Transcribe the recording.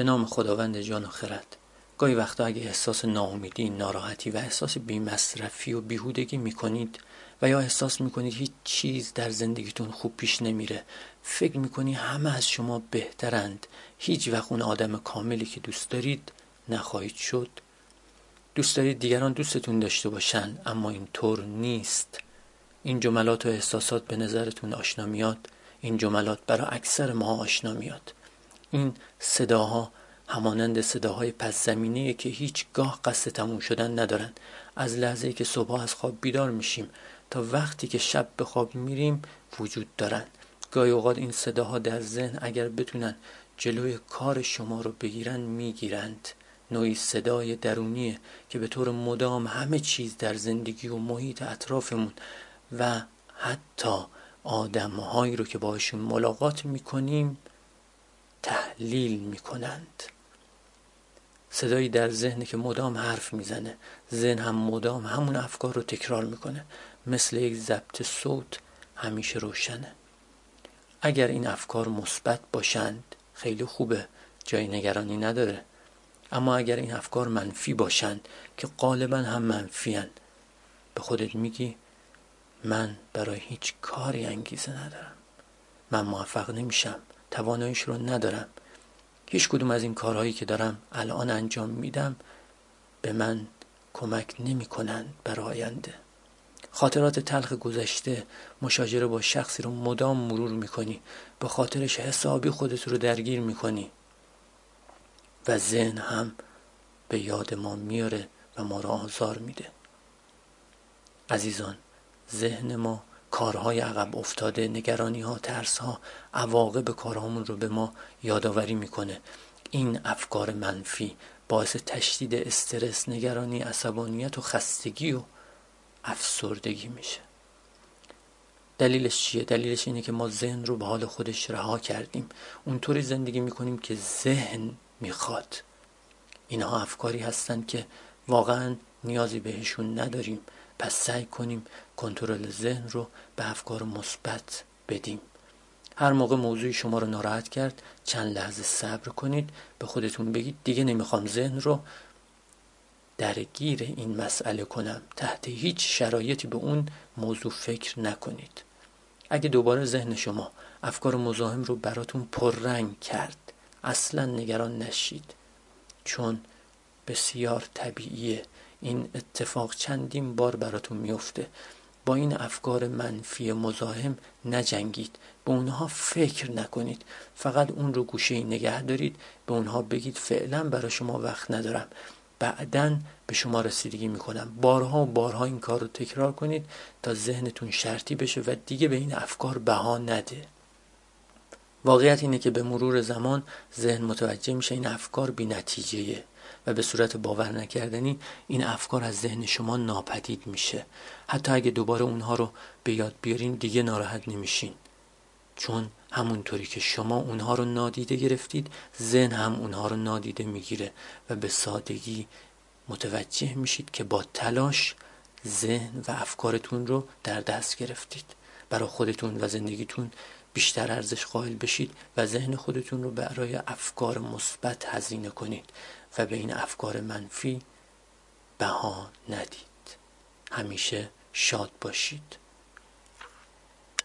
به نام خداوند جان و خرد. گاهی وقتا اگه احساس ناامیدی، ناراحتی و احساس بیمصرفی و بیهودگی می‌کنید و یا احساس می‌کنید هیچ چیز در زندگیتون خوب پیش نمیره فکر می‌کنی همه از شما بهترند. هیچ وقت اون آدم کاملی که دوست دارید نخواهید شد. دوست دارید دیگران دوستتون داشته باشن اما اینطور نیست. این جملات و احساسات به نظرتون آشنا میاد این جملات برای اکثر ما آشنا میاد. این صداها همانند صداهای پس زمینه که هیچگاه قصد تموم شدن ندارن از لحظه که صبح از خواب بیدار میشیم تا وقتی که شب به خواب میریم وجود دارن. گاهی اوقات این صداها در ذهن اگر بتونن جلوی کار شما رو بگیرن می‌گیرند. نوعی صدای درونیه که به طور مدام همه چیز در زندگی و محیط اطرافمون و حتی آدمهایی رو که باشون ملاقات می‌کنیم تحلیل می‌کنند. صدایی در ذهن که مدام حرف می‌زنه. ذهن هم مدام همون افکار رو تکرار می‌کنه. مثل یک ضبط صوت همیشه روشنه. اگر این افکار مثبت باشند خیلی خوبه. جای نگرانی نداره. اما اگر این افکار منفی باشند که غالبا هم منفی به خودت میگی من برای هیچ کاری انگیزه ندارم. من موفق نمیشم. تواناییش رو ندارم. هیچ کدوم از این کارهایی که دارم الان انجام میدم به من کمک نمی کنند برای آینده. خاطرات تلخ گذشته مشاجره با شخصی رو مدام مرور می‌کنی به خاطرش حسابی خودت رو درگیر می‌کنی و ذهن هم به یاد ما میاره و ما را آزار میده. عزیزان ذهن ما کارهای عقب افتاده نگرانی ها ترس ها عواقب کارهامون رو به ما یادآوری می‌کنه. این افکار منفی باعث تشدید استرس نگرانی عصبانیت و خستگی و افسردگی میشه. دلیلش چیه؟ دلیلش اینه که ما ذهن رو به حال خودش رها کردیم. اونطوری زندگی می‌کنیم که ذهن می‌خواد. اینها افکاری هستند که واقعا نیازی بهشون نداریم. پس سعی کنیم کنترل ذهن رو به افکار مثبت بدیم. هر موقع موضوعی شما رو ناراحت کرد چند لحظه صبر کنید. به خودتون بگید دیگه نمی‌خوام ذهن رو درگیر این مسئله کنم. تحت هیچ شرایطی به اون موضوع فکر نکنید. اگه دوباره ذهن شما افکار مزاحم رو براتون پررنگ کرد اصلا نگران نشید. چون بسیار طبیعیه. این اتفاق چندین بار براتون میفته. با این افکار منفی مزاحم نجنگید. به اونها فکر نکنید. فقط اون رو گوشه نگه دارید. به اونها بگید فعلا برای شما وقت ندارم. بعدا به شما رسیدگی می‌کنم. بارها و بارها این کار رو تکرار کنید تا ذهنتون شرطی بشه و دیگه به این افکار بها نده. واقعیت اینه که به مرور زمان ذهن متوجه میشه این افکار بی نتیجه و به صورت باور نکردنی این افکار از ذهن شما ناپدید میشه. حتی اگه دوباره اونها رو به یاد بیارین دیگه ناراحت نمیشین. چون همونطوری که شما اونها رو نادیده گرفتید ذهن هم اونها رو نادیده می‌گیره و به سادگی متوجه میشید که با تلاش ذهن و افکارتون رو در دست گرفتید. برای خودتون و زندگیتون بیشتر ارزش قائل بشید و ذهن خودتون رو برای افکار مثبت هزینه کنید و به این افکار منفی بها ندید. همیشه شاد باشید.